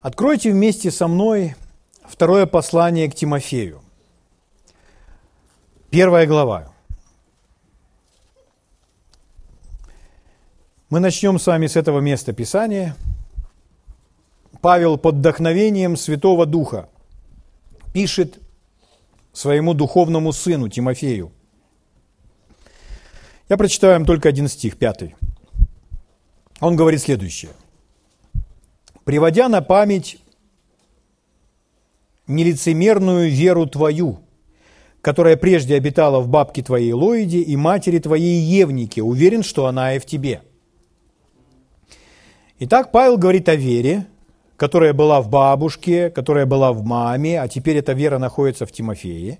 Откройте вместе со мной второе послание к Тимофею. Первая глава. Мы начнем с вами с этого места Писания. Павел под вдохновением Святого Духа пишет своему духовному сыну Тимофею. Я прочитаю вам только один стих, пятый. Он говорит следующее – приводя на память нелицемерную веру твою, которая прежде обитала в бабке твоей Лоиде и матери твоей Евнике, уверен, что она и в тебе. Итак, Павел говорит о вере, которая была в бабушке, которая была в маме, а теперь эта вера находится в Тимофее.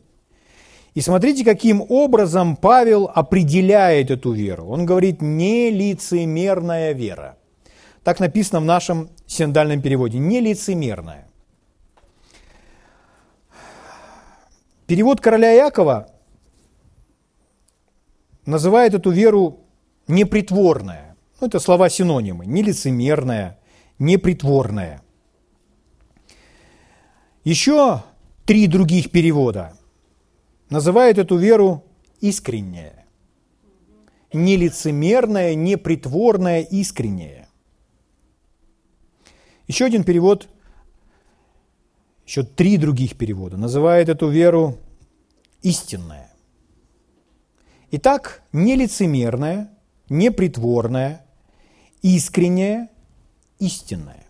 И смотрите, каким образом Павел определяет эту веру. Он говорит «нелицемерная вера». Так написано в нашем синдальном переводе. Нелицемерное. Перевод короля Якова называет эту веру непритворная. Ну, это слова синонимы. Нелицемерная, непритворная. Еще три других перевода называют эту веру искренняя. Нелицемерная, непритворная, искренняя. Еще один перевод, еще три других перевода, называет эту веру истинная. Итак, нелицемерная, непритворная, искренняя, истинная.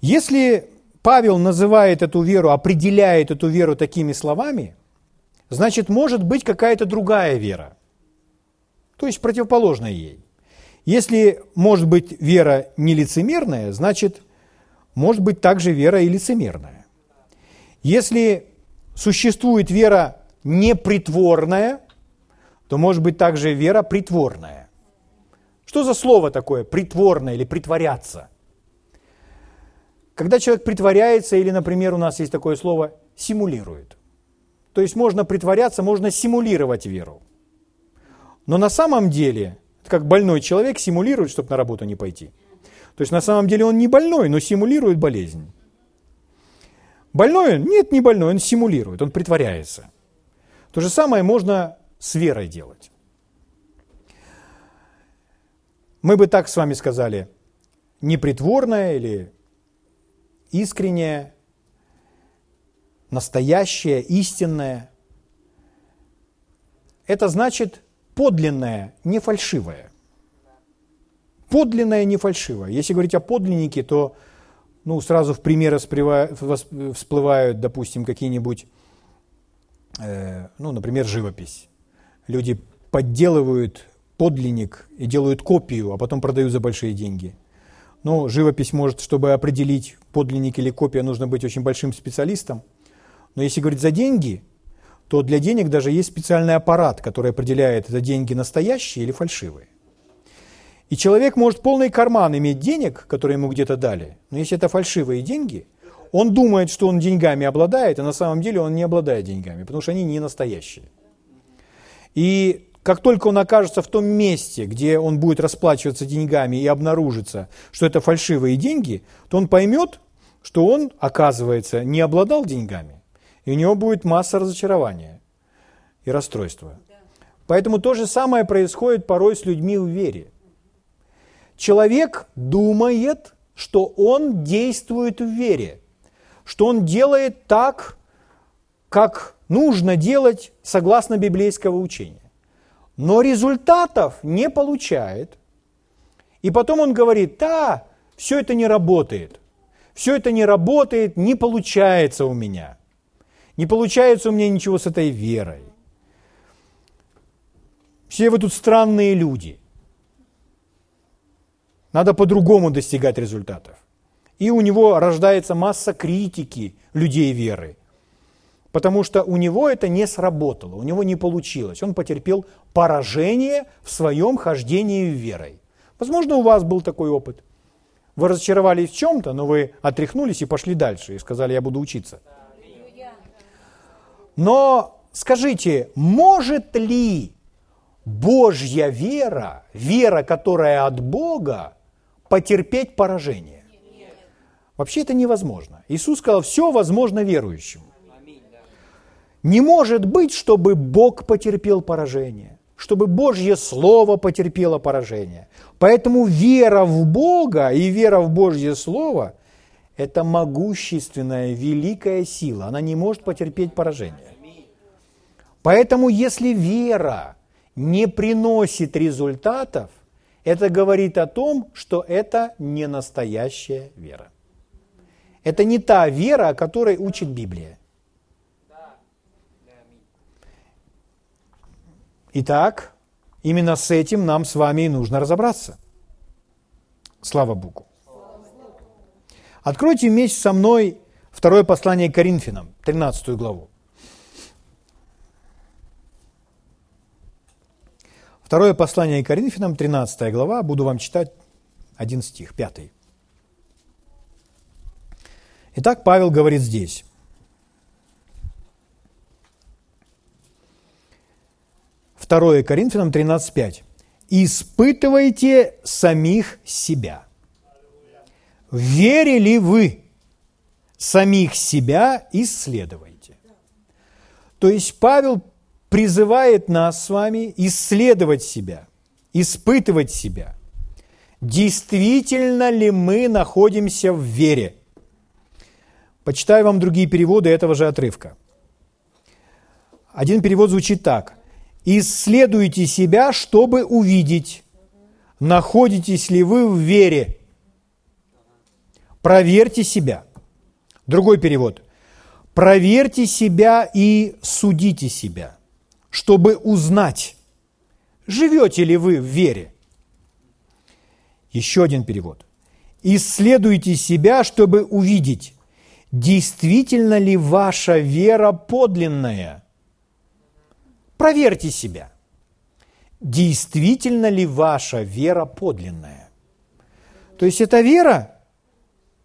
Если Павел называет эту веру, определяет эту веру такими словами, значит, может быть какая-то другая вера, то есть противоположная ей. Если может быть вера нелицемерная, значит, может быть также вера и лицемерная. Если существует вера непритворная, то может быть также вера притворная. Что за слово такое притворное или притворяться? Когда человек притворяется, или, например, у нас есть такое слово симулирует. То есть можно притворяться, можно симулировать веру. Но на самом деле как больной человек симулирует, чтобы на работу не пойти. То есть на самом деле он не больной, но симулирует болезнь. Больной он? Нет, не больной, он симулирует, он притворяется. То же самое можно с верой делать. Мы бы так с вами сказали, непритворное или искреннее, настоящее, истинное. Это значит подлинное, не фальшивое. Подлинное, не фальшивое. Если говорить о подлиннике, то ну, сразу в примеры всплывают, допустим, какие-нибудь, э, ну, например, живопись. Люди подделывают подлинник и делают копию, а потом продают за большие деньги. Но живопись может, чтобы определить подлинник или копия, нужно быть очень большим специалистом. Но если говорить за деньги – то для денег даже есть специальный аппарат, который определяет, это деньги настоящие или фальшивые. И человек может полный карман иметь денег, которые ему где-то дали, но если это фальшивые деньги, он думает, что он деньгами обладает, а на самом деле он не обладает деньгами, потому что они не настоящие. И как только он окажется в том месте, где он будет расплачиваться деньгами и обнаружится, что это фальшивые деньги, то он поймет, что он, оказывается, не обладал деньгами. И у него будет масса разочарования и расстройства. Поэтому то же самое происходит порой с людьми в вере. Человек думает, что он действует в вере, что он делает так, как нужно делать согласно библейского учения. Но результатов не получает. И потом он говорит, да, все это не работает. Все это не работает, не получается у меня – не получается у меня ничего с этой верой. Все вы тут странные люди. Надо по-другому достигать результатов. И у него рождается масса критики людей веры. Потому что у него это не сработало, у него не получилось. Он потерпел поражение в своем хождении верой. Возможно, у вас был такой опыт. Вы разочаровались в чем-то, но вы отряхнулись и пошли дальше, и сказали, я буду учиться. Но скажите, может ли Божья вера, вера, которая от Бога, потерпеть поражение? Вообще это невозможно. Иисус сказал, все возможно верующему. Не может быть, чтобы Бог потерпел поражение, чтобы Божье Слово потерпело поражение. Поэтому вера в Бога и вера в Божье Слово – это могущественная, великая сила. Она не может потерпеть поражение. Поэтому если вера не приносит результатов, это говорит о том, что это не настоящая вера. Это не та вера, о которой учит Библия. Итак, именно с этим нам с вами и нужно разобраться. Слава Богу. Откройте вместе со мной второе послание к Коринфянам, 13 главу. Второе послание к Коринфянам, 13 глава, буду вам читать один стих, пятый. Итак, Павел говорит здесь. Второе Коринфянам 13.5. «Испытывайте самих себя. Верили вы? Самих себя исследуйте». То есть Павел призывает нас с вами исследовать себя, испытывать себя. Действительно ли мы находимся в вере? Почитаю вам другие переводы этого же отрывка. Один перевод звучит так. «Исследуйте себя, чтобы увидеть, находитесь ли вы в вере. Проверьте себя». Другой перевод. «Проверьте себя и судите себя» чтобы узнать, живете ли вы в вере. Еще один перевод. Исследуйте себя, чтобы увидеть, действительно ли ваша вера подлинная. Проверьте себя. Действительно ли ваша вера подлинная? То есть это вера?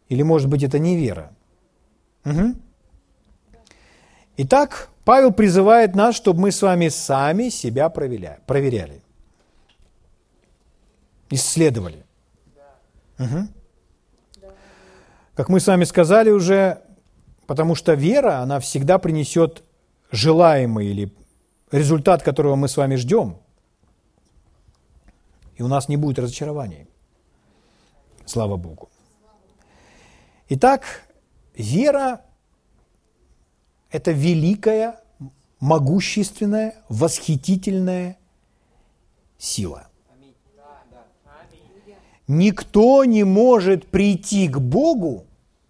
Или может быть это не вера? Угу. Итак, Павел призывает нас, чтобы мы с вами сами себя проверяли, исследовали. Угу. Как мы с вами сказали уже, потому что вера, она всегда принесет желаемый или результат, которого мы с вами ждем. И у нас не будет разочарований. Слава Богу. Итак, вера это великая, могущественная, восхитительная сила. Никто не может прийти к Богу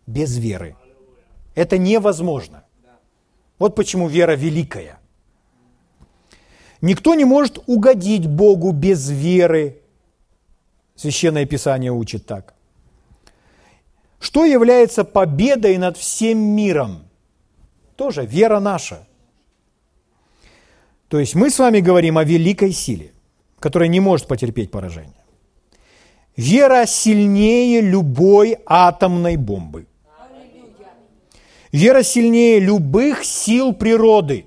без веры. Это невозможно. Вот почему вера великая. Никто не может угодить Богу без веры. Священное Писание учит так. Что является победой над всем миром? тоже вера наша. То есть мы с вами говорим о великой силе, которая не может потерпеть поражение. Вера сильнее любой атомной бомбы. Вера сильнее любых сил природы.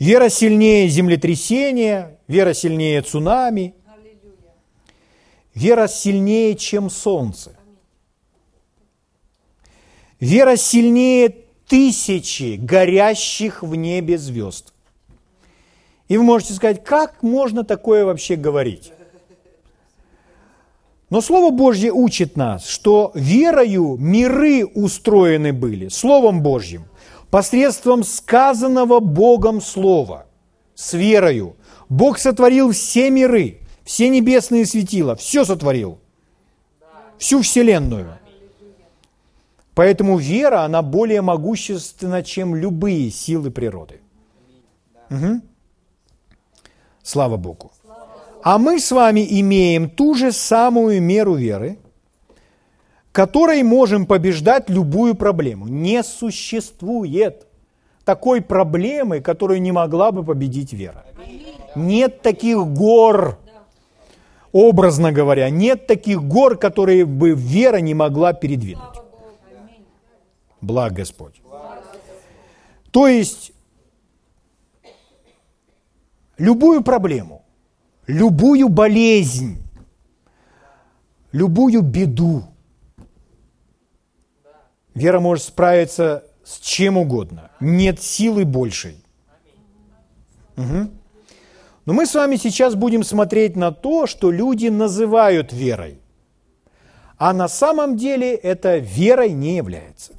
Вера сильнее землетрясения, вера сильнее цунами. Вера сильнее, чем солнце. Вера сильнее тысячи горящих в небе звезд. И вы можете сказать, как можно такое вообще говорить? Но Слово Божье учит нас, что верою миры устроены были, Словом Божьим, посредством сказанного Богом Слова, с верою. Бог сотворил все миры, все небесные светила, все сотворил, всю Вселенную – Поэтому вера, она более могущественна, чем любые силы природы. Угу. Слава Богу. А мы с вами имеем ту же самую меру веры, которой можем побеждать любую проблему. Не существует такой проблемы, которую не могла бы победить вера. Нет таких гор, образно говоря, нет таких гор, которые бы вера не могла передвинуть благ Господь. То есть, любую проблему, любую болезнь, любую беду Вера может справиться с чем угодно. Нет силы большей. Угу. Но мы с вами сейчас будем смотреть на то, что люди называют верой. А на самом деле это верой не является.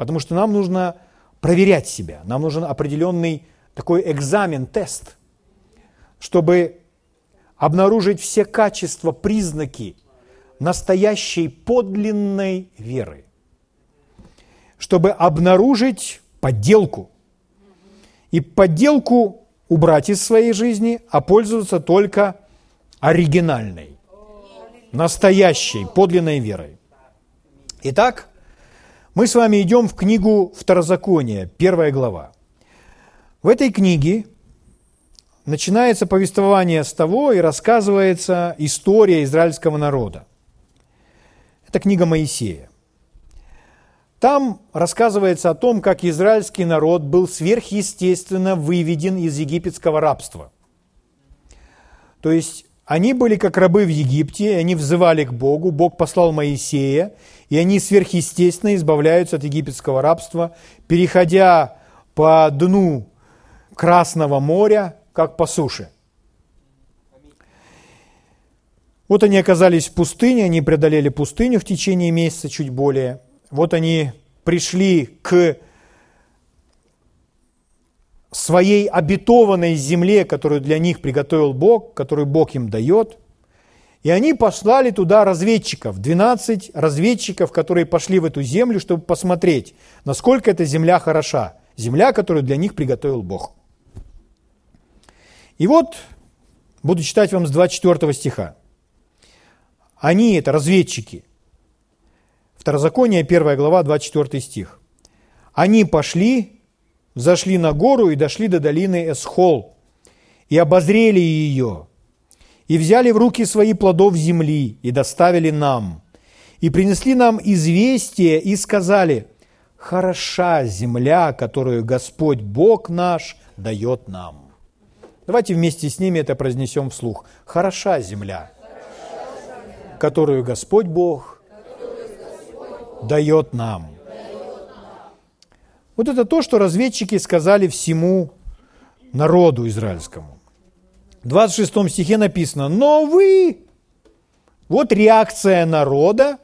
Потому что нам нужно проверять себя. Нам нужен определенный такой экзамен, тест, чтобы обнаружить все качества, признаки настоящей подлинной веры. Чтобы обнаружить подделку. И подделку убрать из своей жизни, а пользоваться только оригинальной, настоящей, подлинной верой. Итак, мы с вами идем в книгу Второзакония, первая глава. В этой книге начинается повествование с того и рассказывается история израильского народа. Это книга Моисея. Там рассказывается о том, как израильский народ был сверхъестественно выведен из египетского рабства. То есть они были как рабы в Египте, они взывали к Богу, Бог послал Моисея, и они сверхъестественно избавляются от египетского рабства, переходя по дну Красного моря, как по суше. Вот они оказались в пустыне, они преодолели пустыню в течение месяца, чуть более. Вот они пришли к своей обетованной земле, которую для них приготовил Бог, которую Бог им дает. И они послали туда разведчиков, 12 разведчиков, которые пошли в эту землю, чтобы посмотреть, насколько эта земля хороша. Земля, которую для них приготовил Бог. И вот, буду читать вам с 24 стиха. Они, это разведчики, Второзаконие, 1 глава, 24 стих. Они пошли, зашли на гору и дошли до долины Эсхол, и обозрели ее, и взяли в руки свои плодов земли, и доставили нам, и принесли нам известие, и сказали, «Хороша земля, которую Господь Бог наш дает нам». Давайте вместе с ними это произнесем вслух. Хороша земля, которую Господь Бог дает нам. Вот это то, что разведчики сказали всему народу израильскому. В 26 стихе написано, но вы, вот реакция народа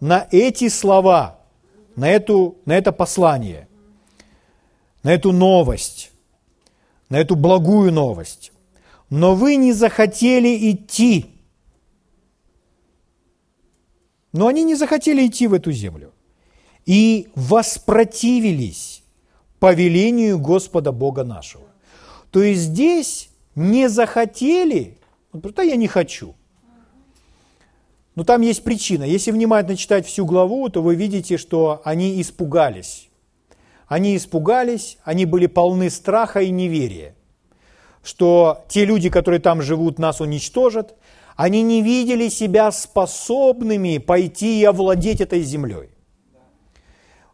на эти слова, на, эту, на это послание, на эту новость на эту благую новость. Но вы не захотели идти. Но они не захотели идти в эту землю. И воспротивились повелению Господа Бога нашего. То есть здесь не захотели, да я не хочу. Но там есть причина. Если внимательно читать всю главу, то вы видите, что они испугались. Они испугались, они были полны страха и неверия, что те люди, которые там живут, нас уничтожат. Они не видели себя способными пойти и овладеть этой землей.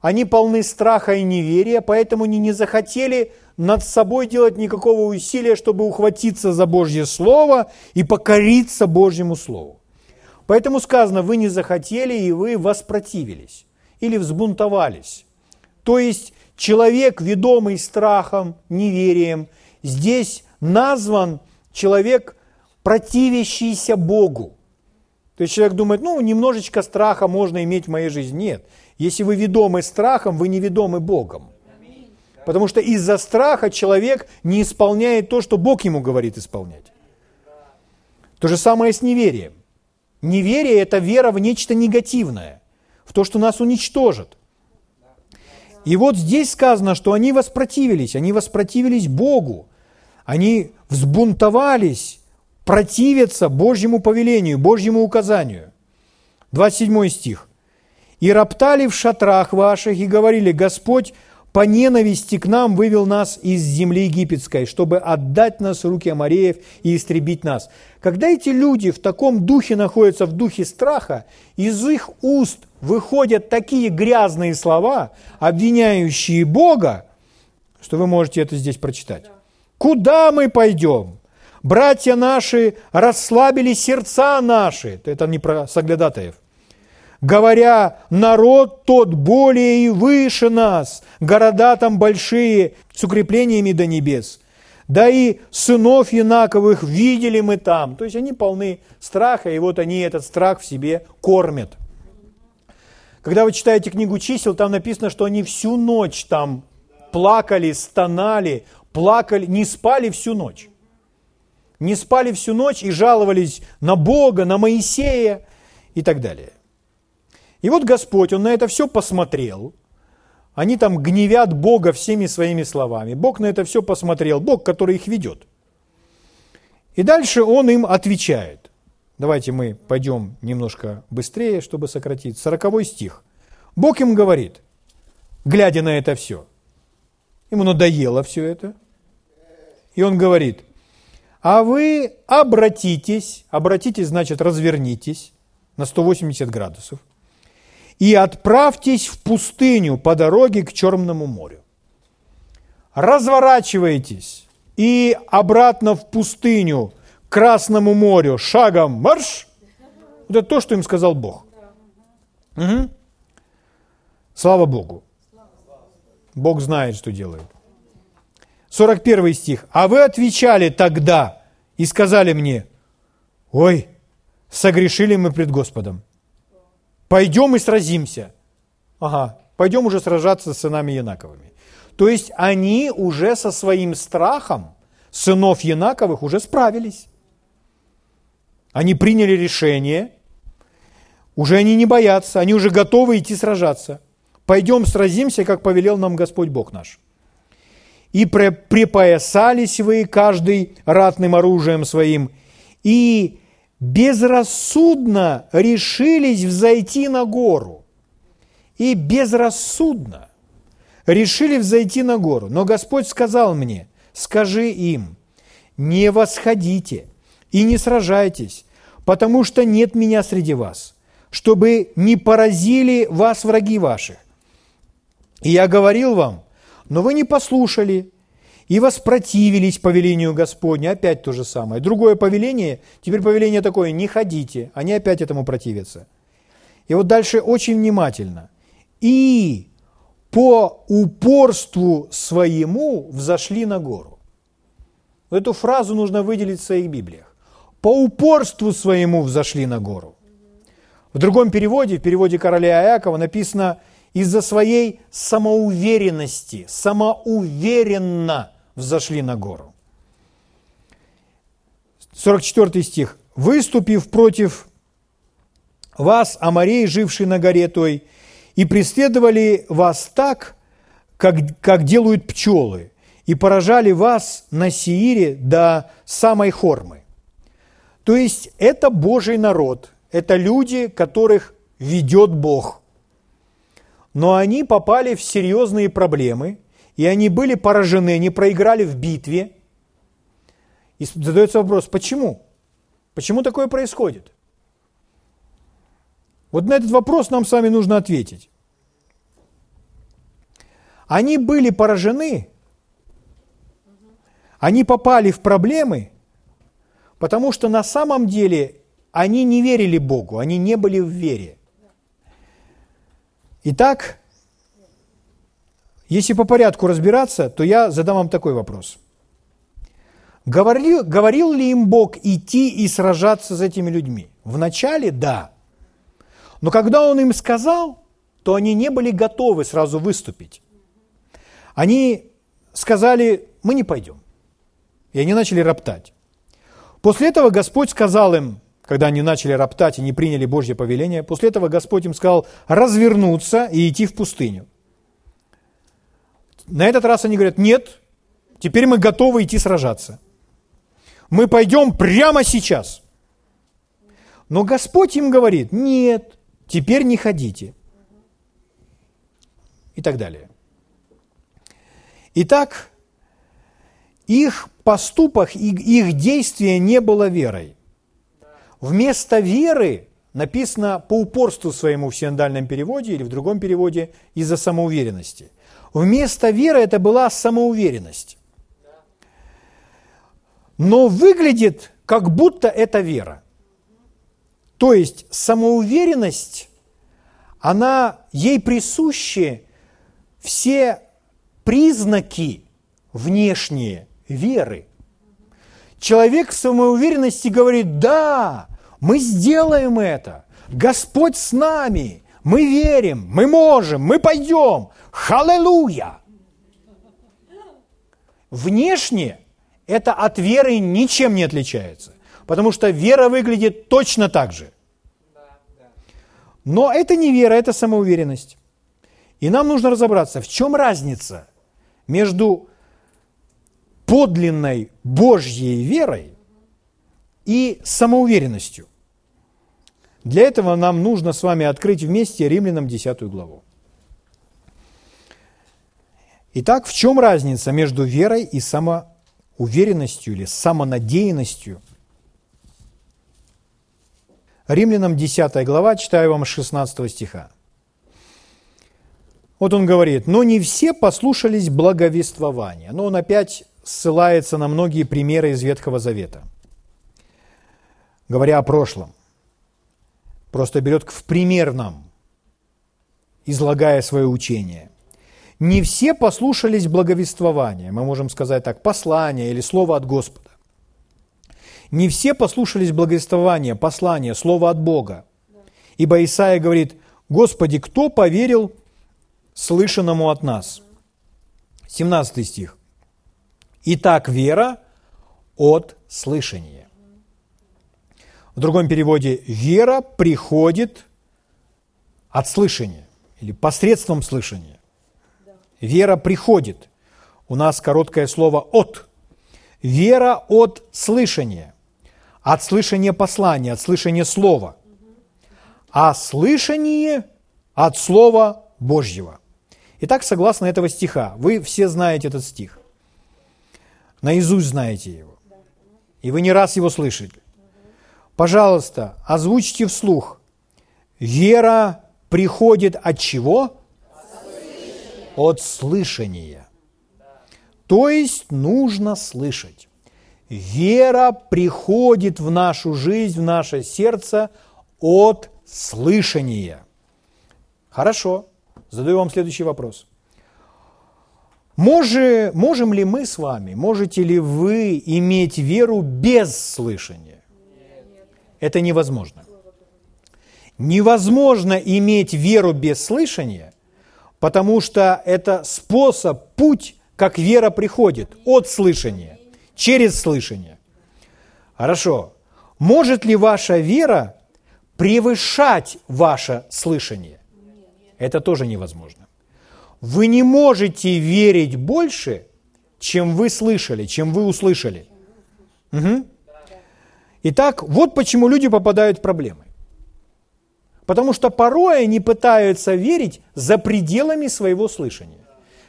Они полны страха и неверия, поэтому они не захотели над собой делать никакого усилия, чтобы ухватиться за Божье Слово и покориться Божьему Слову. Поэтому сказано, вы не захотели и вы воспротивились или взбунтовались. То есть человек, ведомый страхом, неверием, здесь назван человек, противящийся Богу. То есть человек думает, ну, немножечко страха можно иметь в моей жизни. Нет. Если вы ведомы страхом, вы не ведомы Богом. Потому что из-за страха человек не исполняет то, что Бог ему говорит исполнять. То же самое с неверием. Неверие – это вера в нечто негативное, в то, что нас уничтожит – и вот здесь сказано, что они воспротивились, они воспротивились Богу, они взбунтовались, противятся Божьему повелению, Божьему указанию. 27 стих. «И роптали в шатрах ваших и говорили, Господь по ненависти к нам вывел нас из земли египетской, чтобы отдать нас руки Амареев и истребить нас». Когда эти люди в таком духе находятся, в духе страха, из их уст – выходят такие грязные слова, обвиняющие Бога, что вы можете это здесь прочитать. Куда мы пойдем? Братья наши расслабили сердца наши. Это не про соглядатаев. Говоря, народ тот более и выше нас, города там большие, с укреплениями до небес. Да и сынов Янаковых видели мы там. То есть они полны страха, и вот они этот страх в себе кормят. Когда вы читаете книгу чисел, там написано, что они всю ночь там плакали, стонали, плакали, не спали всю ночь. Не спали всю ночь и жаловались на Бога, на Моисея и так далее. И вот Господь, Он на это все посмотрел. Они там гневят Бога всеми своими словами. Бог на это все посмотрел. Бог, который их ведет. И дальше Он им отвечает. Давайте мы пойдем немножко быстрее, чтобы сократить. Сороковой стих. Бог им говорит, глядя на это все. Ему надоело все это. И он говорит, а вы обратитесь, обратитесь, значит, развернитесь на 180 градусов – и отправьтесь в пустыню по дороге к Черному морю. Разворачивайтесь и обратно в пустыню, к Красному морю, шагом марш. Это то, что им сказал Бог. Угу. Слава Богу. Бог знает, что делает. 41 стих. «А вы отвечали тогда и сказали мне, ой, согрешили мы пред Господом, пойдем и сразимся. Ага, пойдем уже сражаться с сынами Янаковыми. То есть они уже со своим страхом сынов Янаковых уже справились. Они приняли решение, уже они не боятся, они уже готовы идти сражаться. Пойдем сразимся, как повелел нам Господь Бог наш. И припоясались вы каждый ратным оружием своим, и безрассудно решились взойти на гору. И безрассудно решили взойти на гору. Но Господь сказал мне, скажи им, не восходите и не сражайтесь, потому что нет меня среди вас, чтобы не поразили вас враги ваших. И я говорил вам, но вы не послушали, и воспротивились повелению Господня. Опять то же самое. Другое повеление, теперь повеление такое, не ходите. Они опять этому противятся. И вот дальше очень внимательно. И по упорству своему взошли на гору. Эту фразу нужно выделить в своих Библиях. По упорству своему взошли на гору. В другом переводе, в переводе короля Иакова написано из-за своей самоуверенности, самоуверенно взошли на гору. 44 стих. «Выступив против вас, Амарей, живший на горе той, и преследовали вас так, как, как делают пчелы, и поражали вас на Сиире до самой Хормы». То есть это Божий народ, это люди, которых ведет Бог. Но они попали в серьезные проблемы – и они были поражены, они проиграли в битве. И задается вопрос, почему? Почему такое происходит? Вот на этот вопрос нам с вами нужно ответить. Они были поражены, они попали в проблемы, потому что на самом деле они не верили Богу, они не были в вере. Итак, если по порядку разбираться, то я задам вам такой вопрос. Говорил, говорил ли им Бог идти и сражаться с этими людьми? Вначале – да. Но когда Он им сказал, то они не были готовы сразу выступить. Они сказали, мы не пойдем. И они начали роптать. После этого Господь сказал им, когда они начали роптать и не приняли Божье повеление, после этого Господь им сказал развернуться и идти в пустыню. На этот раз они говорят, нет, теперь мы готовы идти сражаться. Мы пойдем прямо сейчас. Но Господь им говорит, нет, теперь не ходите. И так далее. Итак, их поступок, их действие не было верой. Вместо веры написано по упорству своему в синодальном переводе или в другом переводе из-за самоуверенности. Вместо веры это была самоуверенность. Но выглядит, как будто это вера. То есть самоуверенность, она, ей присущи все признаки внешние веры. Человек в самоуверенности говорит, да, мы сделаем это, Господь с нами, мы верим, мы можем, мы пойдем, халлелуя. Внешне это от веры ничем не отличается, потому что вера выглядит точно так же. Но это не вера, это самоуверенность. И нам нужно разобраться, в чем разница между подлинной Божьей верой и самоуверенностью. Для этого нам нужно с вами открыть вместе Римлянам 10 главу. Итак, в чем разница между верой и самоуверенностью или самонадеянностью – Римлянам 10 глава, читаю вам 16 стиха. Вот он говорит, но не все послушались благовествования. Но он опять ссылается на многие примеры из Ветхого Завета, говоря о прошлом. Просто берет в пример нам, излагая свое учение. Не все послушались благовествования, мы можем сказать так, послания или слово от Господа. Не все послушались благовествования, послания, слова от Бога. Ибо Исаия говорит, Господи, кто поверил слышанному от нас? 17 стих. Итак, вера от слышания. В другом переводе, вера приходит от слышания или посредством слышания. Вера приходит. У нас короткое слово «от». Вера от слышания от слышания послания, от слышания слова, а слышание от Слова Божьего. Итак, согласно этого стиха, вы все знаете этот стих, наизусть знаете его, и вы не раз его слышали. Пожалуйста, озвучьте вслух. Вера приходит от чего? От слышания. То есть нужно слышать. Вера приходит в нашу жизнь, в наше сердце от слышания. Хорошо. Задаю вам следующий вопрос. Може, можем ли мы с вами, можете ли вы иметь веру без слышания? Это невозможно. Невозможно иметь веру без слышания, потому что это способ, путь, как вера приходит от слышания через слышание. Хорошо. Может ли ваша вера превышать ваше слышание? Это тоже невозможно. Вы не можете верить больше, чем вы слышали, чем вы услышали. Угу. Итак, вот почему люди попадают в проблемы. Потому что порой они пытаются верить за пределами своего слышания.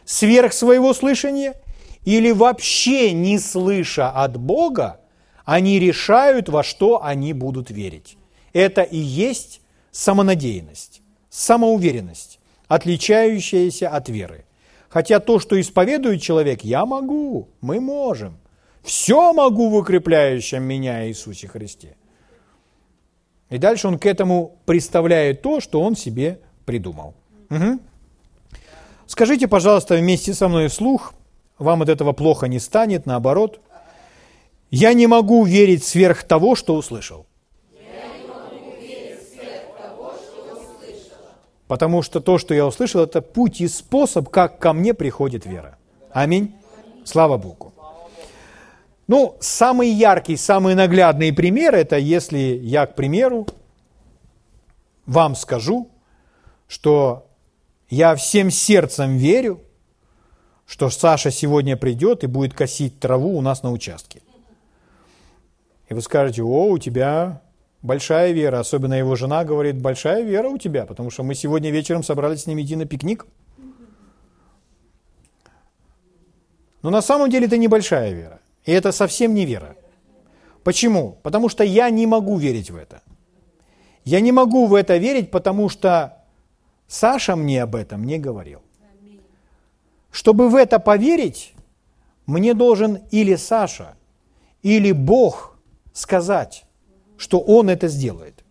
Сверх своего слышания или вообще не слыша от Бога, они решают, во что они будут верить. Это и есть самонадеянность, самоуверенность, отличающаяся от веры. Хотя то, что исповедует человек, я могу, мы можем. Все могу в укрепляющем меня Иисусе Христе. И дальше он к этому представляет то, что он себе придумал. Угу. Скажите, пожалуйста, вместе со мной вслух – вам от этого плохо не станет, наоборот. Я не могу верить сверх того, что услышал. Потому что то, что я услышал, это путь и способ, как ко мне приходит вера. Аминь. Слава Богу. Ну, самый яркий, самый наглядный пример, это если я, к примеру, вам скажу, что я всем сердцем верю, что Саша сегодня придет и будет косить траву у нас на участке. И вы скажете, о, у тебя большая вера, особенно его жена говорит, большая вера у тебя, потому что мы сегодня вечером собрались с ним идти на пикник. Но на самом деле это небольшая вера, и это совсем не вера. Почему? Потому что я не могу верить в это. Я не могу в это верить, потому что Саша мне об этом не говорил. Чтобы в это поверить, мне должен или Саша, или Бог сказать, что Он это сделает.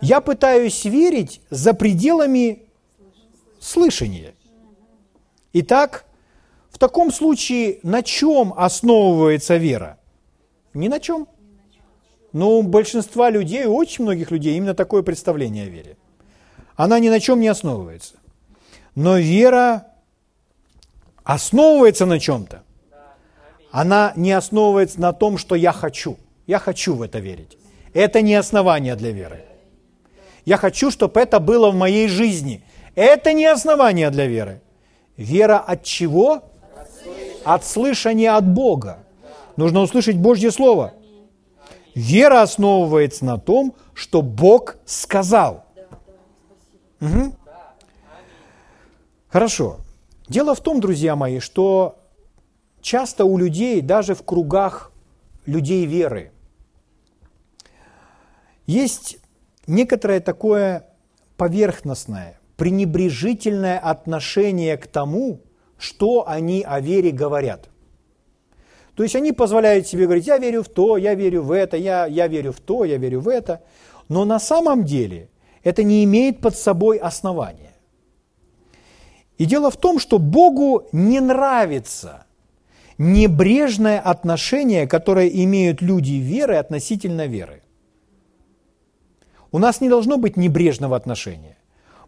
Я пытаюсь верить за пределами слышания. Итак, в таком случае на чем основывается вера? Ни на чем. Но у большинства людей, у очень многих людей именно такое представление о вере. Она ни на чем не основывается. Но вера основывается на чем-то. Она не основывается на том, что я хочу. Я хочу в это верить. Это не основание для веры. Я хочу, чтобы это было в моей жизни. Это не основание для веры. Вера от чего? От слышания от Бога. Нужно услышать Божье Слово. Вера основывается на том, что Бог сказал. Угу. Хорошо. Дело в том, друзья мои, что часто у людей, даже в кругах людей веры, есть некоторое такое поверхностное, пренебрежительное отношение к тому, что они о вере говорят. То есть они позволяют себе говорить, я верю в то, я верю в это, я, я верю в то, я верю в это. Но на самом деле это не имеет под собой основания. И дело в том, что Богу не нравится небрежное отношение, которое имеют люди веры относительно веры. У нас не должно быть небрежного отношения.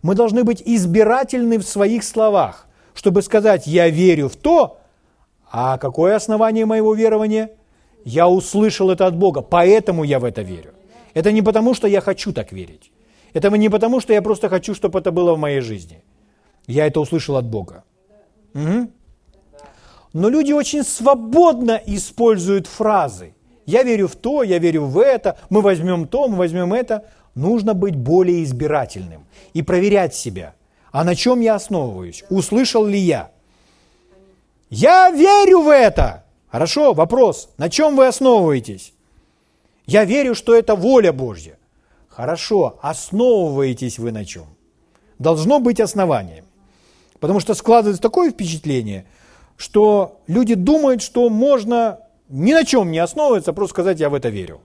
Мы должны быть избирательны в своих словах, чтобы сказать, я верю в то, а какое основание моего верования? Я услышал это от Бога, поэтому я в это верю. Это не потому, что я хочу так верить. Это не потому, что я просто хочу, чтобы это было в моей жизни. Я это услышал от Бога. Угу. Но люди очень свободно используют фразы. Я верю в то, я верю в это, мы возьмем то, мы возьмем это нужно быть более избирательным и проверять себя. А на чем я основываюсь? Услышал ли я? Я верю в это. Хорошо, вопрос. На чем вы основываетесь? Я верю, что это воля Божья. Хорошо, основываетесь вы на чем? Должно быть основание. Потому что складывается такое впечатление, что люди думают, что можно ни на чем не основываться, просто сказать, я в это верю.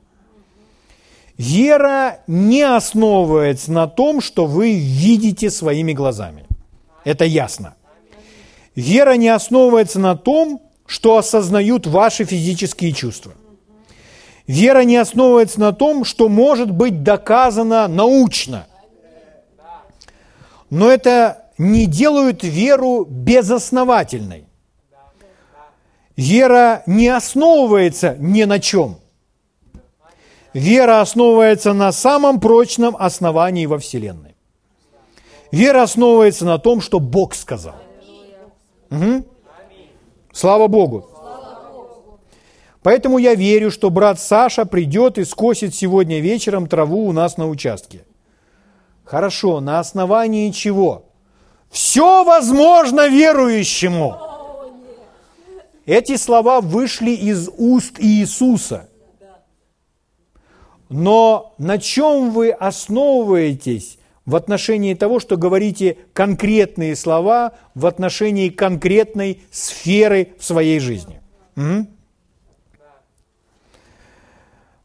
Вера не основывается на том, что вы видите своими глазами. Это ясно. Вера не основывается на том, что осознают ваши физические чувства. Вера не основывается на том, что может быть доказано научно. Но это не делают веру безосновательной. Вера не основывается ни на чем – Вера основывается на самом прочном основании во Вселенной. Вера основывается на том, что Бог сказал. Угу. Слава Богу. Поэтому я верю, что брат Саша придет и скосит сегодня вечером траву у нас на участке. Хорошо, на основании чего? Все возможно верующему. Эти слова вышли из уст Иисуса – но на чем вы основываетесь в отношении того, что говорите конкретные слова в отношении конкретной сферы в своей жизни? Угу.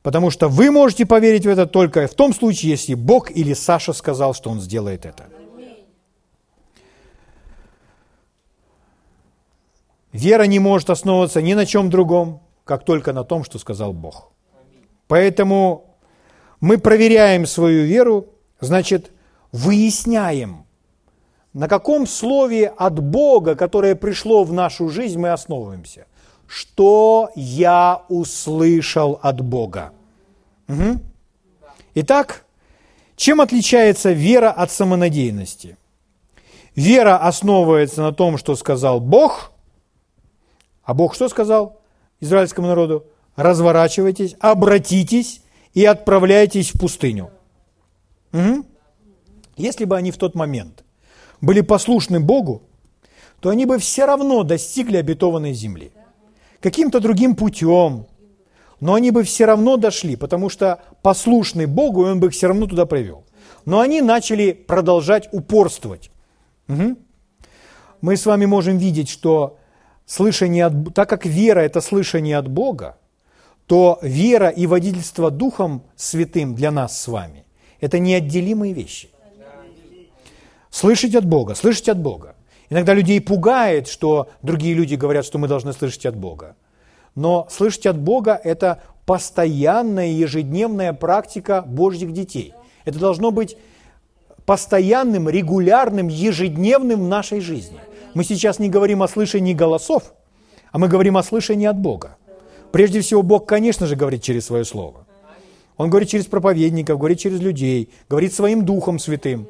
Потому что вы можете поверить в это только в том случае, если Бог или Саша сказал, что он сделает это. Вера не может основываться ни на чем другом, как только на том, что сказал Бог. Поэтому мы проверяем свою веру, значит, выясняем, на каком слове от Бога, которое пришло в нашу жизнь, мы основываемся. Что я услышал от Бога? Угу. Итак, чем отличается вера от самонадеянности? Вера основывается на том, что сказал Бог, а Бог что сказал израильскому народу? Разворачивайтесь, обратитесь и отправляйтесь в пустыню. Угу. Если бы они в тот момент были послушны Богу, то они бы все равно достигли обетованной земли. Каким-то другим путем, но они бы все равно дошли, потому что послушный Богу, и Он бы их все равно туда привел. Но они начали продолжать упорствовать. Угу. Мы с вами можем видеть, что слышание от, так как вера – это слышание от Бога, то вера и водительство Духом Святым для нас с вами – Это неотделимые вещи. Слышать от Бога, слышать от Бога. Иногда людей пугает, что другие люди говорят, что мы должны слышать от Бога. Но слышать от Бога – это постоянная ежедневная практика Божьих детей. Это должно быть постоянным, регулярным, ежедневным в нашей жизни. Мы сейчас не говорим о слышании голосов, а мы говорим о слышании от Бога. Прежде всего, Бог, конечно же, говорит через свое слово. Он говорит через проповедников, говорит через людей, говорит своим Духом Святым.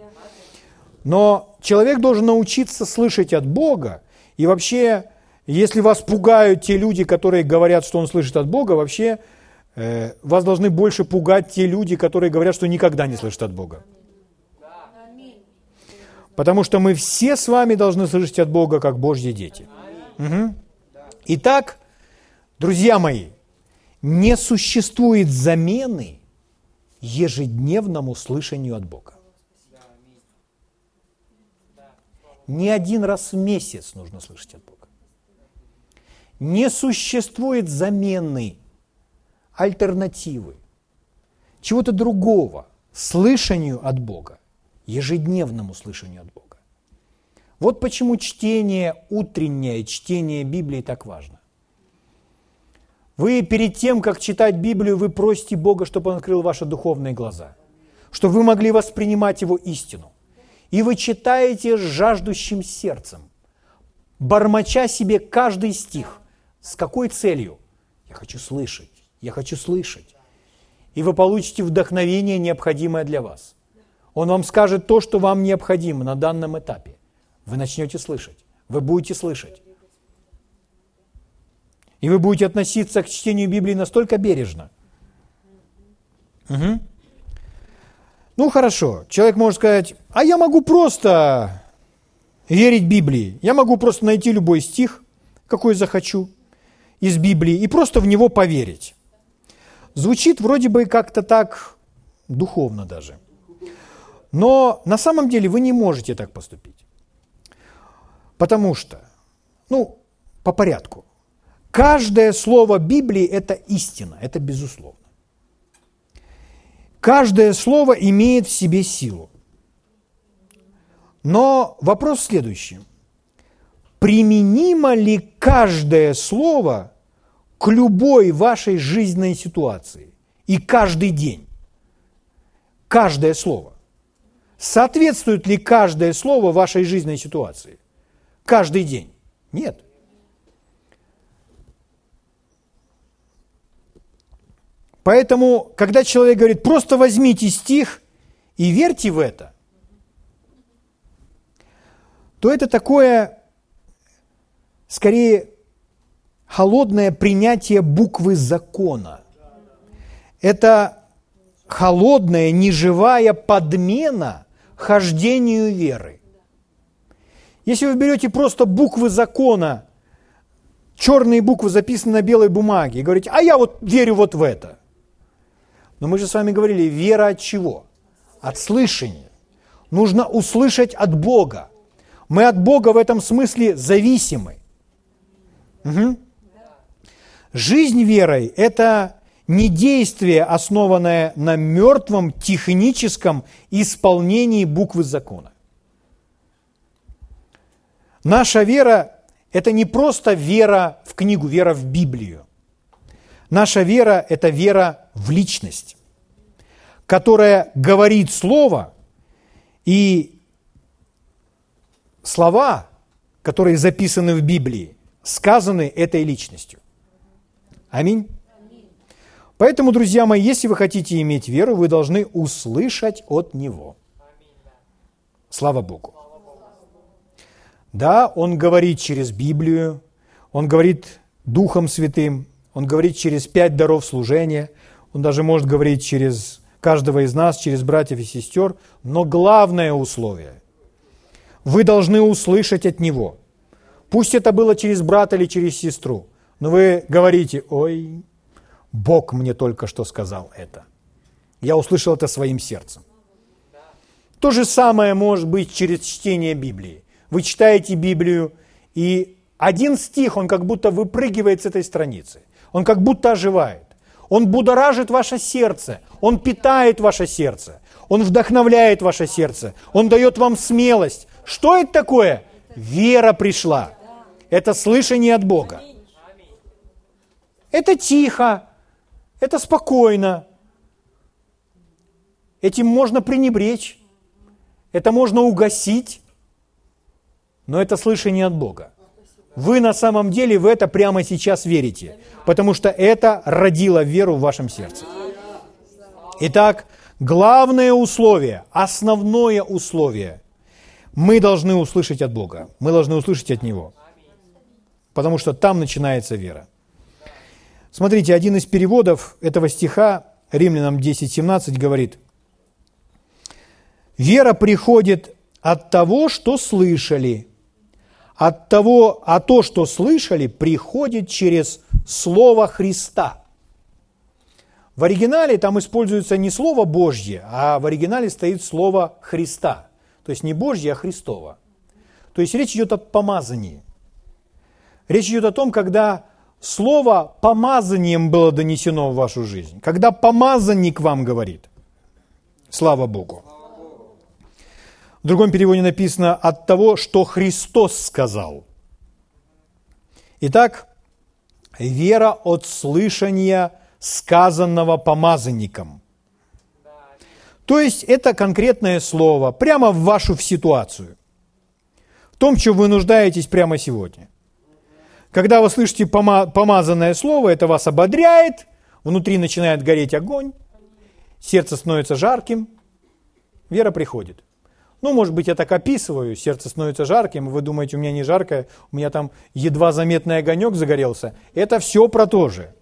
Но человек должен научиться слышать от Бога. И вообще, если вас пугают те люди, которые говорят, что он слышит от Бога, вообще э, вас должны больше пугать те люди, которые говорят, что никогда не слышат от Бога. Потому что мы все с вами должны слышать от Бога, как Божьи дети. Угу. Итак, друзья мои, не существует замены ежедневному слышанию от Бога. Не один раз в месяц нужно слышать от Бога. Не существует замены, альтернативы, чего-то другого слышанию от Бога ежедневному слышанию от Бога. Вот почему чтение, утреннее чтение Библии так важно. Вы перед тем, как читать Библию, вы просите Бога, чтобы Он открыл ваши духовные глаза, чтобы вы могли воспринимать Его истину. И вы читаете с жаждущим сердцем, бормоча себе каждый стих. С какой целью? Я хочу слышать, я хочу слышать. И вы получите вдохновение, необходимое для вас – он вам скажет то, что вам необходимо на данном этапе. Вы начнете слышать. Вы будете слышать. И вы будете относиться к чтению Библии настолько бережно. Угу. Ну хорошо, человек может сказать, а я могу просто верить Библии. Я могу просто найти любой стих, какой захочу, из Библии, и просто в него поверить. Звучит вроде бы как-то так духовно даже. Но на самом деле вы не можете так поступить. Потому что, ну, по порядку. Каждое слово Библии – это истина, это безусловно. Каждое слово имеет в себе силу. Но вопрос следующий. Применимо ли каждое слово к любой вашей жизненной ситуации и каждый день? Каждое слово. Соответствует ли каждое слово вашей жизненной ситуации? Каждый день? Нет. Поэтому, когда человек говорит, просто возьмите стих и верьте в это, то это такое, скорее, холодное принятие буквы закона. Это холодная, неживая подмена хождению веры. Если вы берете просто буквы закона, черные буквы записаны на белой бумаге, и говорите, а я вот верю вот в это. Но мы же с вами говорили, вера от чего? От слышания. Нужно услышать от Бога. Мы от Бога в этом смысле зависимы. Угу. Жизнь верой – это не действие, основанное на мертвом техническом исполнении буквы закона. Наша вера – это не просто вера в книгу, вера в Библию. Наша вера – это вера в личность, которая говорит слово, и слова, которые записаны в Библии, сказаны этой личностью. Аминь. Поэтому, друзья мои, если вы хотите иметь веру, вы должны услышать от Него. Слава Богу. Да, Он говорит через Библию, Он говорит Духом Святым, Он говорит через пять даров служения, Он даже может говорить через каждого из нас, через братьев и сестер, но главное условие – вы должны услышать от Него. Пусть это было через брата или через сестру, но вы говорите, ой, Бог мне только что сказал это. Я услышал это своим сердцем. То же самое может быть через чтение Библии. Вы читаете Библию, и один стих, он как будто выпрыгивает с этой страницы. Он как будто оживает. Он будоражит ваше сердце. Он питает ваше сердце. Он вдохновляет ваше сердце. Он дает вам смелость. Что это такое? Вера пришла. Это слышание от Бога. Это тихо, это спокойно. Этим можно пренебречь, это можно угасить, но это слышание от Бога. Вы на самом деле в это прямо сейчас верите, потому что это родило веру в вашем сердце. Итак, главное условие, основное условие, мы должны услышать от Бога, мы должны услышать от Него, потому что там начинается вера. Смотрите, один из переводов этого стиха, Римлянам 10.17, говорит, «Вера приходит от того, что слышали, от того, а то, что слышали, приходит через Слово Христа». В оригинале там используется не Слово Божье, а в оригинале стоит Слово Христа. То есть не Божье, а Христово. То есть речь идет о помазании. Речь идет о том, когда слово помазанием было донесено в вашу жизнь, когда помазанник вам говорит. Слава Богу. В другом переводе написано от того, что Христос сказал. Итак, вера от слышания сказанного помазанником. То есть это конкретное слово прямо в вашу ситуацию. В том, чем вы нуждаетесь прямо сегодня. Когда вы слышите помазанное слово, это вас ободряет, внутри начинает гореть огонь, сердце становится жарким, вера приходит. Ну, может быть, я так описываю, сердце становится жарким, вы думаете, у меня не жаркое, у меня там едва заметный огонек загорелся. Это все про то же.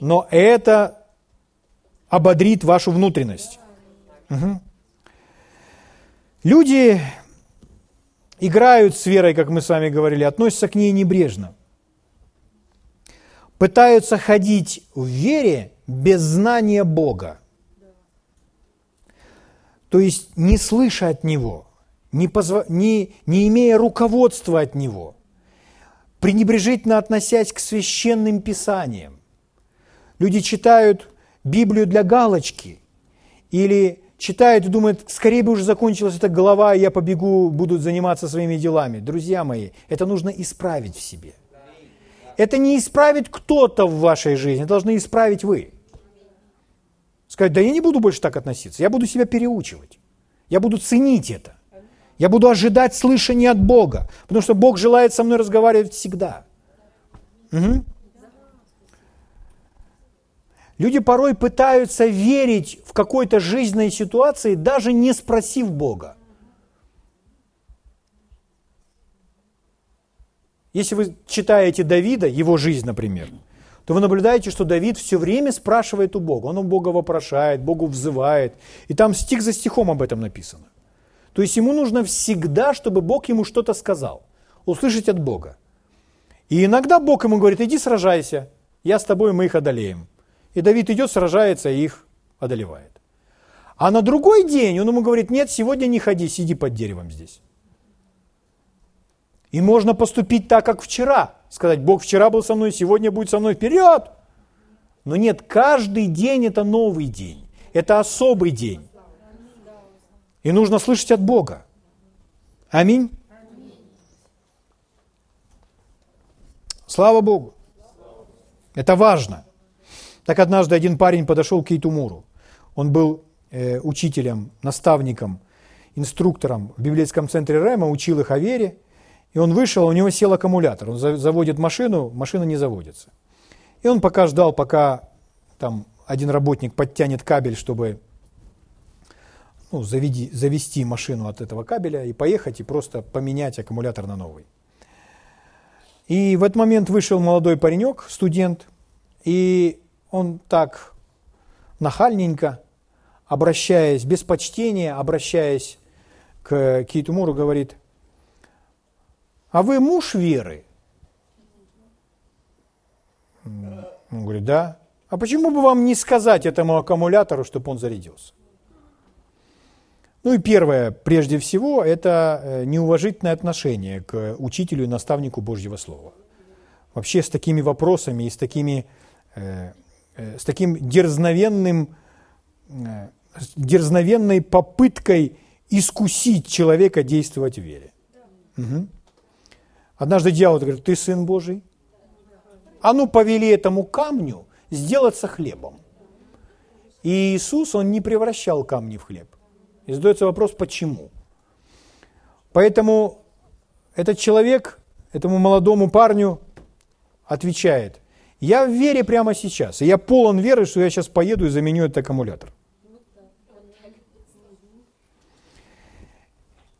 Но это ободрит вашу внутренность. Угу. Люди играют с верой, как мы с вами говорили, относятся к ней небрежно. Пытаются ходить в вере без знания Бога. То есть не слыша от Него, не, позва... не, не имея руководства от Него, пренебрежительно относясь к священным писаниям. Люди читают Библию для галочки или читают и думают, скорее бы уже закончилась эта голова, и я побегу, буду заниматься своими делами. Друзья мои, это нужно исправить в себе. Это не исправит кто-то в вашей жизни, должны исправить вы. Сказать, да я не буду больше так относиться, я буду себя переучивать. Я буду ценить это. Я буду ожидать слышания от Бога, потому что Бог желает со мной разговаривать всегда. Угу. Люди порой пытаются верить в какой-то жизненной ситуации, даже не спросив Бога. Если вы читаете Давида, его жизнь, например, то вы наблюдаете, что Давид все время спрашивает у Бога. Он у Бога вопрошает, Богу взывает. И там стих за стихом об этом написано. То есть ему нужно всегда, чтобы Бог ему что-то сказал. Услышать от Бога. И иногда Бог ему говорит, иди сражайся, я с тобой, мы их одолеем. И Давид идет, сражается и их одолевает. А на другой день он ему говорит, нет, сегодня не ходи, сиди под деревом здесь. И можно поступить так, как вчера. Сказать, Бог вчера был со мной, сегодня будет со мной, вперед! Но нет, каждый день это новый день. Это особый день. И нужно слышать от Бога. Аминь. Слава Богу. Это важно. Так однажды один парень подошел к Кейтумуру. Он был э, учителем, наставником, инструктором в библейском центре Рема, учил их о вере. И он вышел, у него сел аккумулятор. Он заводит машину, машина не заводится. И он пока ждал, пока там один работник подтянет кабель, чтобы ну, заведи, завести машину от этого кабеля и поехать и просто поменять аккумулятор на новый. И в этот момент вышел молодой паренек, студент, и он так нахальненько, обращаясь, без почтения, обращаясь к Кейтумуру, говорит, а вы муж веры? Он говорит, да. А почему бы вам не сказать этому аккумулятору, чтобы он зарядился? Ну и первое, прежде всего, это э, неуважительное отношение к учителю и наставнику Божьего Слова. Вообще с такими вопросами и с такими э, Э, с таким дерзновенным, э, дерзновенной попыткой искусить человека действовать в вере. Угу. Однажды дьявол говорит, ты сын Божий? А ну повели этому камню сделаться хлебом. И Иисус, Он не превращал камни в хлеб. И задается вопрос, почему? Поэтому этот человек, этому молодому парню отвечает, я в вере прямо сейчас, и я полон веры, что я сейчас поеду и заменю этот аккумулятор.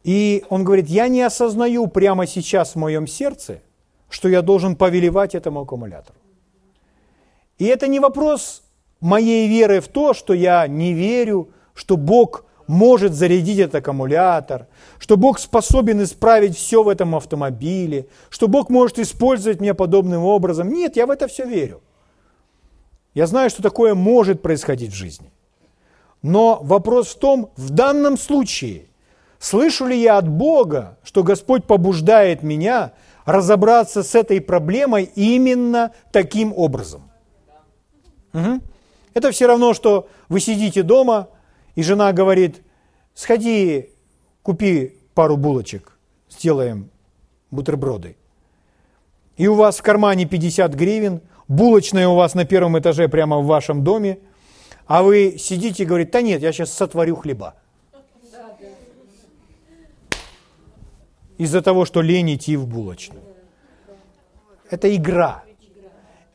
И он говорит, я не осознаю прямо сейчас в моем сердце, что я должен повелевать этому аккумулятору. И это не вопрос моей веры в то, что я не верю, что Бог может зарядить этот аккумулятор, что Бог способен исправить все в этом автомобиле, что Бог может использовать меня подобным образом. Нет, я в это все верю. Я знаю, что такое может происходить в жизни. Но вопрос в том, в данном случае, слышу ли я от Бога, что Господь побуждает меня разобраться с этой проблемой именно таким образом. Угу. Это все равно, что вы сидите дома, и жена говорит, сходи, купи пару булочек, сделаем бутерброды. И у вас в кармане 50 гривен, булочная у вас на первом этаже прямо в вашем доме, а вы сидите и говорите, да нет, я сейчас сотворю хлеба. Из-за того, что лень идти в булочную. Это игра.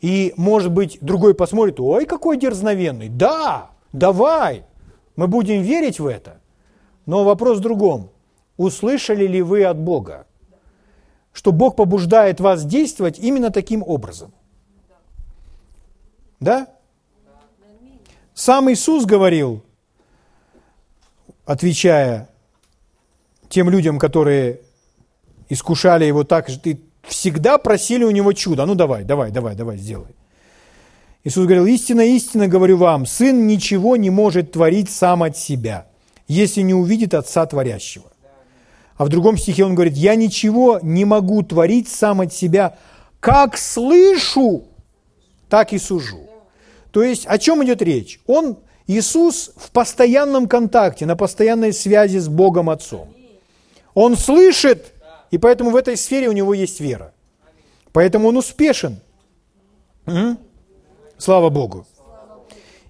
И, может быть, другой посмотрит, ой, какой дерзновенный. Да, давай, мы будем верить в это. Но вопрос в другом. Услышали ли вы от Бога, что Бог побуждает вас действовать именно таким образом? Да? Сам Иисус говорил, отвечая тем людям, которые искушали его так, что ты всегда просили у него чудо. Ну давай, давай, давай, давай, сделай. Иисус говорил, истинно, истинно говорю вам, сын ничего не может творить сам от себя, если не увидит Отца Творящего. А в другом стихе он говорит, я ничего не могу творить сам от себя, как слышу, так и сужу. То есть о чем идет речь? Он, Иисус в постоянном контакте, на постоянной связи с Богом Отцом. Он слышит и поэтому в этой сфере у него есть вера. Поэтому он успешен. Слава Богу.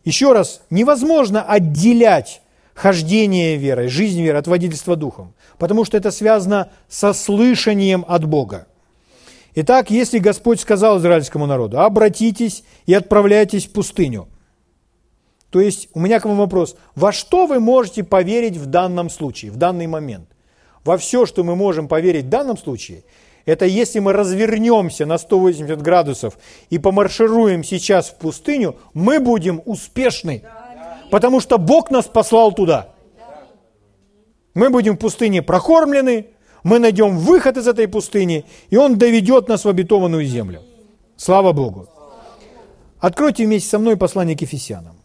Еще раз, невозможно отделять хождение верой, жизнь веры от водительства духом, потому что это связано со слышанием от Бога. Итак, если Господь сказал израильскому народу, обратитесь и отправляйтесь в пустыню, то есть у меня к вам вопрос, во что вы можете поверить в данном случае, в данный момент? Во все, что мы можем поверить в данном случае, это если мы развернемся на 180 градусов и помаршируем сейчас в пустыню, мы будем успешны. Потому что Бог нас послал туда. Мы будем в пустыне прокормлены, мы найдем выход из этой пустыни, и Он доведет нас в обетованную землю. Слава Богу. Откройте вместе со мной послание к Ефесянам.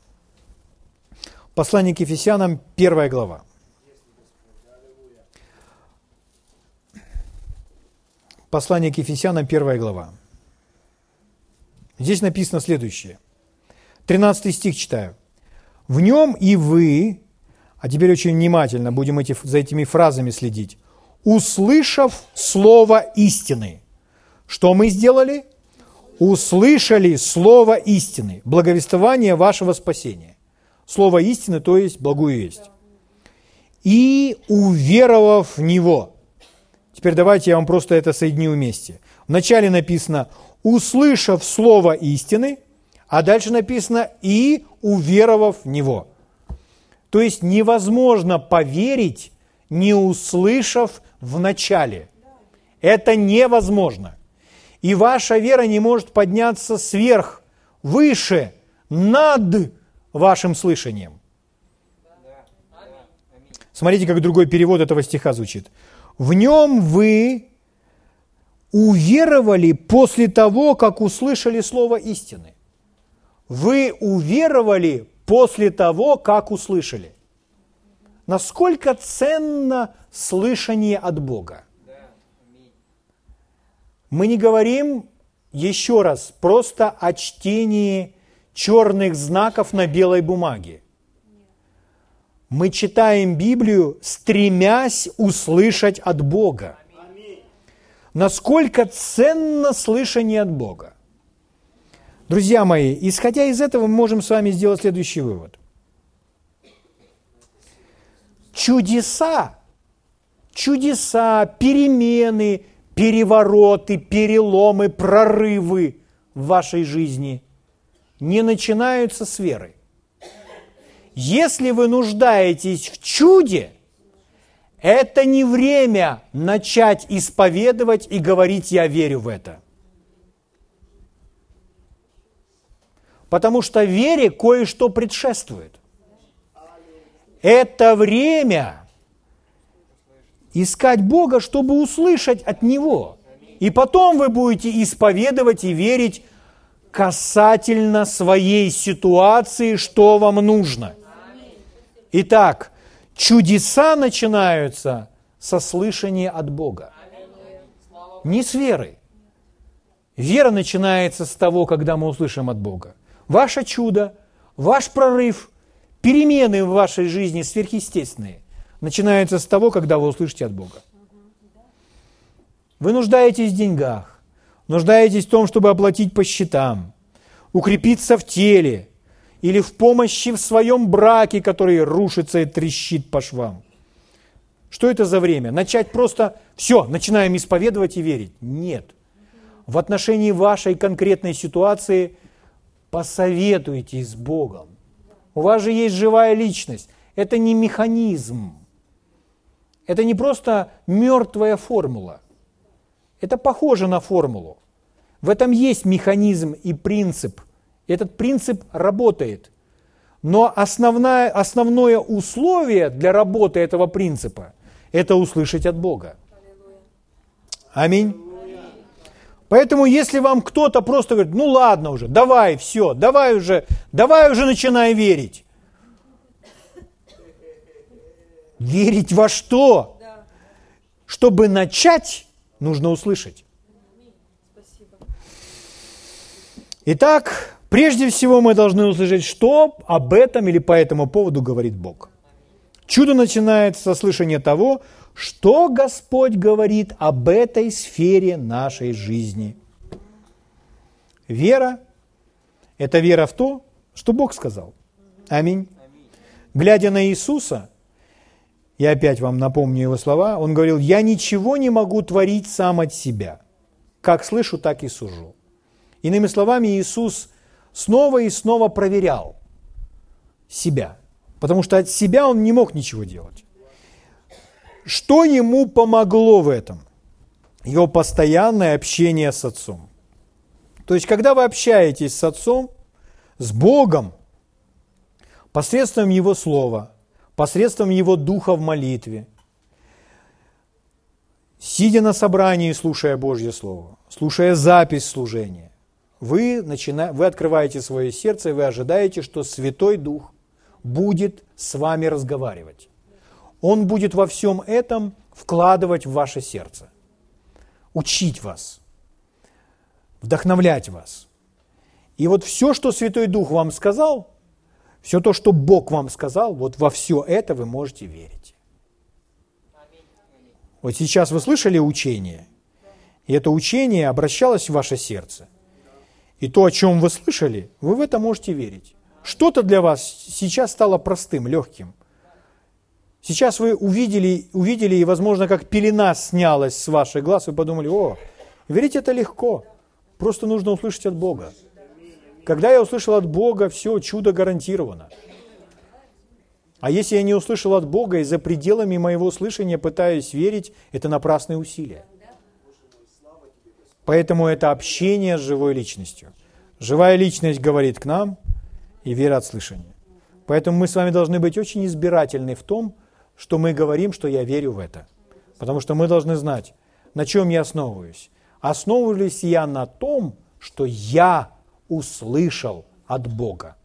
Послание к Ефесянам, первая глава. Послание к Ефесянам, первая глава. Здесь написано следующее. 13 стих читаю. «В нем и вы, а теперь очень внимательно будем эти, за этими фразами следить, услышав слово истины». Что мы сделали? Услышали слово истины, благовествование вашего спасения. Слово истины, то есть благую весть. И уверовав в него – Теперь давайте я вам просто это соединю вместе. Вначале написано «услышав слово истины», а дальше написано «и уверовав в него». То есть невозможно поверить, не услышав в начале. Это невозможно. И ваша вера не может подняться сверх, выше, над вашим слышанием. Смотрите, как другой перевод этого стиха звучит в нем вы уверовали после того, как услышали слово истины. Вы уверовали после того, как услышали. Насколько ценно слышание от Бога. Мы не говорим, еще раз, просто о чтении черных знаков на белой бумаге. Мы читаем Библию, стремясь услышать от Бога. Насколько ценно слышание от Бога. Друзья мои, исходя из этого, мы можем с вами сделать следующий вывод. Чудеса, чудеса, перемены, перевороты, переломы, прорывы в вашей жизни не начинаются с веры. Если вы нуждаетесь в чуде, это не время начать исповедовать и говорить «я верю в это». Потому что вере кое-что предшествует. Это время искать Бога, чтобы услышать от Него. И потом вы будете исповедовать и верить касательно своей ситуации, что вам нужно – Итак, чудеса начинаются со слышания от Бога. Не с веры. Вера начинается с того, когда мы услышим от Бога. Ваше чудо, ваш прорыв, перемены в вашей жизни сверхъестественные начинаются с того, когда вы услышите от Бога. Вы нуждаетесь в деньгах, нуждаетесь в том, чтобы оплатить по счетам, укрепиться в теле – или в помощи в своем браке, который рушится и трещит по швам. Что это за время? Начать просто все, начинаем исповедовать и верить? Нет. В отношении вашей конкретной ситуации посоветуйтесь с Богом. У вас же есть живая личность. Это не механизм. Это не просто мертвая формула. Это похоже на формулу. В этом есть механизм и принцип – этот принцип работает. Но основное, основное условие для работы этого принципа – это услышать от Бога. Аминь. Поэтому, если вам кто-то просто говорит, ну ладно уже, давай, все, давай уже, давай уже начинай верить. Верить во что? Чтобы начать, нужно услышать. Итак, Прежде всего мы должны услышать, что об этом или по этому поводу говорит Бог. Чудо начинается со слышания того, что Господь говорит об этой сфере нашей жизни. Вера – это вера в то, что Бог сказал. Аминь. Глядя на Иисуса, я опять вам напомню его слова, он говорил, «Я ничего не могу творить сам от себя. Как слышу, так и сужу». Иными словами, Иисус снова и снова проверял себя, потому что от себя он не мог ничего делать. Что ему помогло в этом? Его постоянное общение с Отцом. То есть, когда вы общаетесь с Отцом, с Богом, посредством Его Слова, посредством Его Духа в молитве, сидя на собрании, слушая Божье Слово, слушая запись служения, вы, начина... вы открываете свое сердце, вы ожидаете, что Святой Дух будет с вами разговаривать. Он будет во всем этом вкладывать в ваше сердце, учить вас, вдохновлять вас. И вот все, что Святой Дух вам сказал, все то, что Бог вам сказал, вот во все это вы можете верить. Вот сейчас вы слышали учение, и это учение обращалось в ваше сердце. И то, о чем вы слышали, вы в это можете верить. Что-то для вас сейчас стало простым, легким. Сейчас вы увидели, увидели, и, возможно, как пелена снялась с ваших глаз, вы подумали, о, верить это легко, просто нужно услышать от Бога. Когда я услышал от Бога, все, чудо гарантировано. А если я не услышал от Бога и за пределами моего слышания пытаюсь верить, это напрасные усилия. Поэтому это общение с живой личностью. Живая личность говорит к нам, и вера от слышания. Поэтому мы с вами должны быть очень избирательны в том, что мы говорим, что я верю в это. Потому что мы должны знать, на чем я основываюсь. Основываюсь я на том, что я услышал от Бога.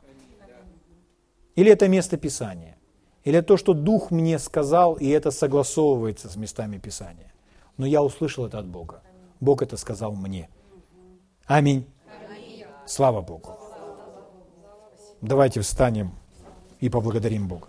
Или это место Писания. Или то, что Дух мне сказал, и это согласовывается с местами Писания. Но я услышал это от Бога. Бог это сказал мне. Аминь. Слава Богу. Давайте встанем и поблагодарим Бога.